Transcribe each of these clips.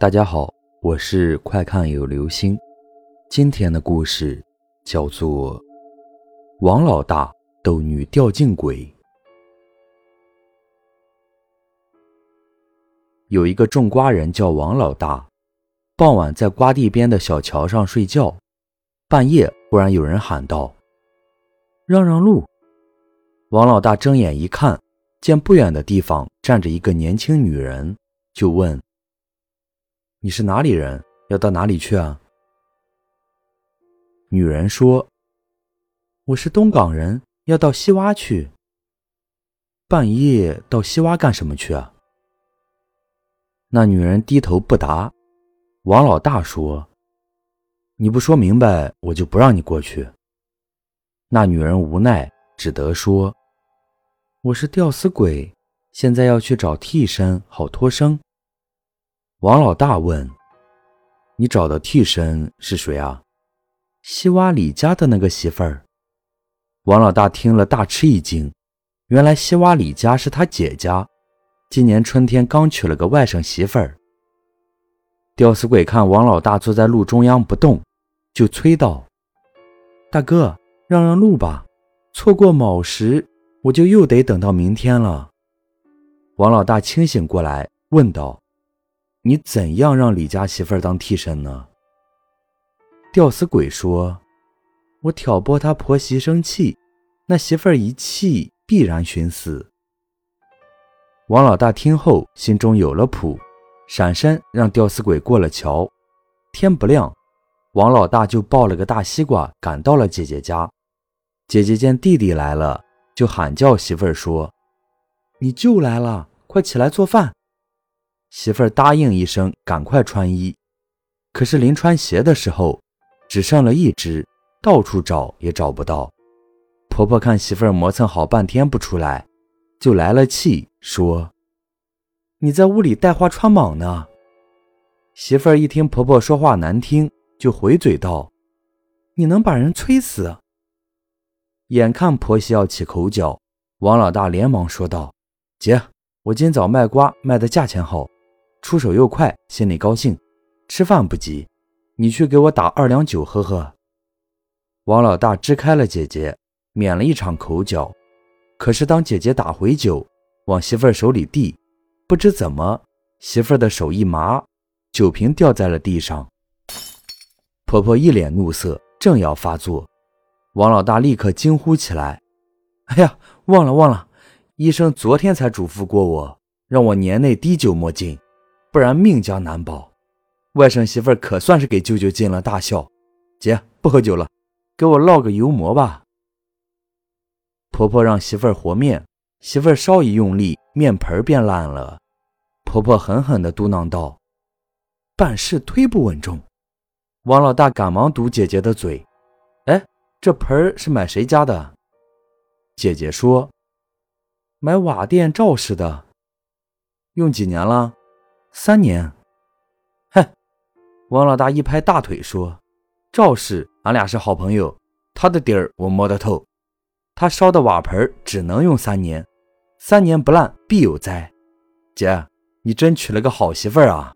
大家好，我是快看有流星。今天的故事叫做《王老大逗女掉镜鬼》。有一个种瓜人叫王老大，傍晚在瓜地边的小桥上睡觉，半夜忽然有人喊道：“让让路！”王老大睁眼一看，见不远的地方站着一个年轻女人，就问。你是哪里人？要到哪里去啊？女人说：“我是东港人，要到西洼去。半夜到西洼干什么去啊？”那女人低头不答。王老大说：“你不说明白，我就不让你过去。”那女人无奈，只得说：“我是吊死鬼，现在要去找替身，好脱生。”王老大问：“你找的替身是谁啊？”西洼李家的那个媳妇儿。王老大听了大吃一惊，原来西洼李家是他姐家，今年春天刚娶了个外甥媳妇儿。吊死鬼看王老大坐在路中央不动，就催道：“大哥，让让路吧，错过卯时，我就又得等到明天了。”王老大清醒过来，问道。你怎样让李家媳妇儿当替身呢？吊死鬼说：“我挑拨他婆媳生气，那媳妇儿一气，必然寻死。”王老大听后心中有了谱，闪身让吊死鬼过了桥。天不亮，王老大就抱了个大西瓜赶到了姐姐家。姐姐见弟弟来了，就喊叫媳妇儿说：“你舅来了，快起来做饭。”媳妇儿答应一声，赶快穿衣。可是临穿鞋的时候，只剩了一只，到处找也找不到。婆婆看媳妇儿磨蹭好半天不出来，就来了气，说：“你在屋里带花穿蟒呢。”媳妇儿一听婆婆说话难听，就回嘴道：“你能把人催死？”眼看婆媳要起口角，王老大连忙说道：“姐，我今早卖瓜卖的价钱好。”出手又快，心里高兴。吃饭不急，你去给我打二两酒喝喝。王老大支开了姐姐，免了一场口角。可是当姐姐打回酒，往媳妇儿手里递，不知怎么，媳妇儿的手一麻，酒瓶掉在了地上。婆婆一脸怒色，正要发作，王老大立刻惊呼起来：“哎呀，忘了忘了，医生昨天才嘱咐过我，让我年内滴酒莫进。”不然命将难保，外甥媳妇可算是给舅舅尽了大孝。姐，不喝酒了，给我烙个油馍吧。婆婆让媳妇儿和面，媳妇儿稍一用力，面盆便烂了。婆婆狠狠地嘟囔道：“办事忒不稳重。”王老大赶忙堵姐姐的嘴：“哎，这盆是买谁家的？”姐姐说：“买瓦店赵氏的，用几年了？”三年，哼！王老大一拍大腿说：“赵氏，俺俩是好朋友，他的底儿我摸得透。他烧的瓦盆只能用三年，三年不烂必有灾。姐，你真娶了个好媳妇儿啊！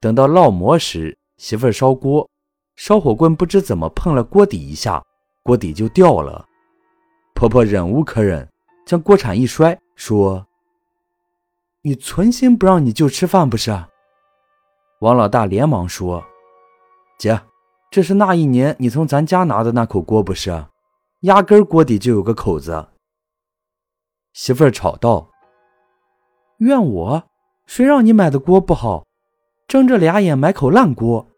等到烙馍时，媳妇儿烧锅，烧火棍不知怎么碰了锅底一下，锅底就掉了。婆婆忍无可忍，将锅铲一摔，说。”你存心不让你舅吃饭不是？王老大连忙说：“姐，这是那一年你从咱家拿的那口锅不是？压根锅底就有个口子。”媳妇儿吵道：“怨我？谁让你买的锅不好？睁着俩眼买口烂锅。”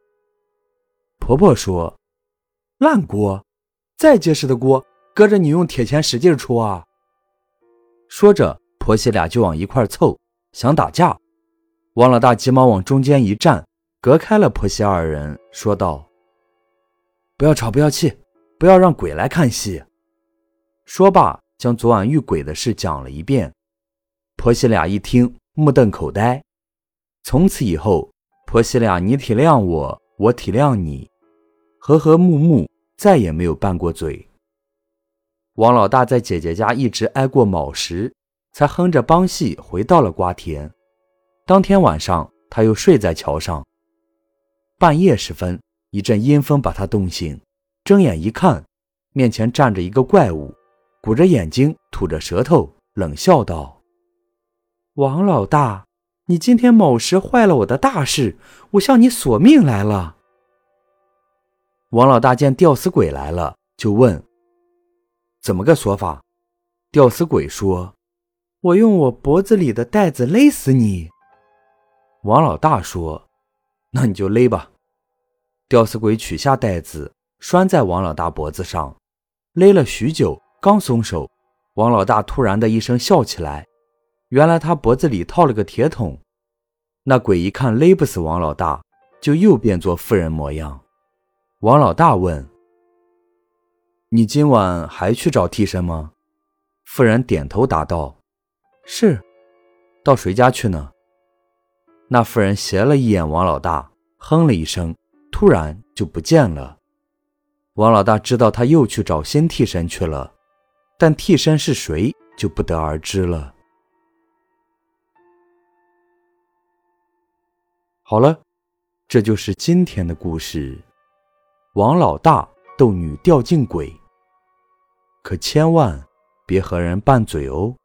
婆婆说：“烂锅，再结实的锅，搁着你用铁钳使劲戳啊！”说着，婆媳俩就往一块凑。想打架，王老大急忙往中间一站，隔开了婆媳二人，说道：“不要吵，不要气，不要让鬼来看戏。”说罢，将昨晚遇鬼的事讲了一遍。婆媳俩一听，目瞪口呆。从此以后，婆媳俩你体谅我，我体谅你，和和睦睦，再也没有拌过嘴。王老大在姐姐家一直挨过卯时。才哼着梆戏回到了瓜田。当天晚上，他又睡在桥上。半夜时分，一阵阴风把他冻醒，睁眼一看，面前站着一个怪物，鼓着眼睛，吐着舌头，冷笑道：“王老大，你今天某时坏了我的大事，我向你索命来了。”王老大见吊死鬼来了，就问：“怎么个说法？”吊死鬼说：“我用我脖子里的带子勒死你。”王老大说：“那你就勒吧。”吊死鬼取下带子，拴在王老大脖子上，勒了许久，刚松手，王老大突然的一声笑起来。原来他脖子里套了个铁桶。那鬼一看勒不死王老大，就又变作妇人模样。王老大问：“你今晚还去找替身吗？”妇人点头答道：“是。”到谁家去呢？那妇人斜了一眼王老大，哼了一声，突然就不见了。王老大知道他又去找新替身去了，但替身是谁就不得而知了。好了，这就是今天的故事。王老大逗女掉进鬼，可千万别和人拌嘴哦。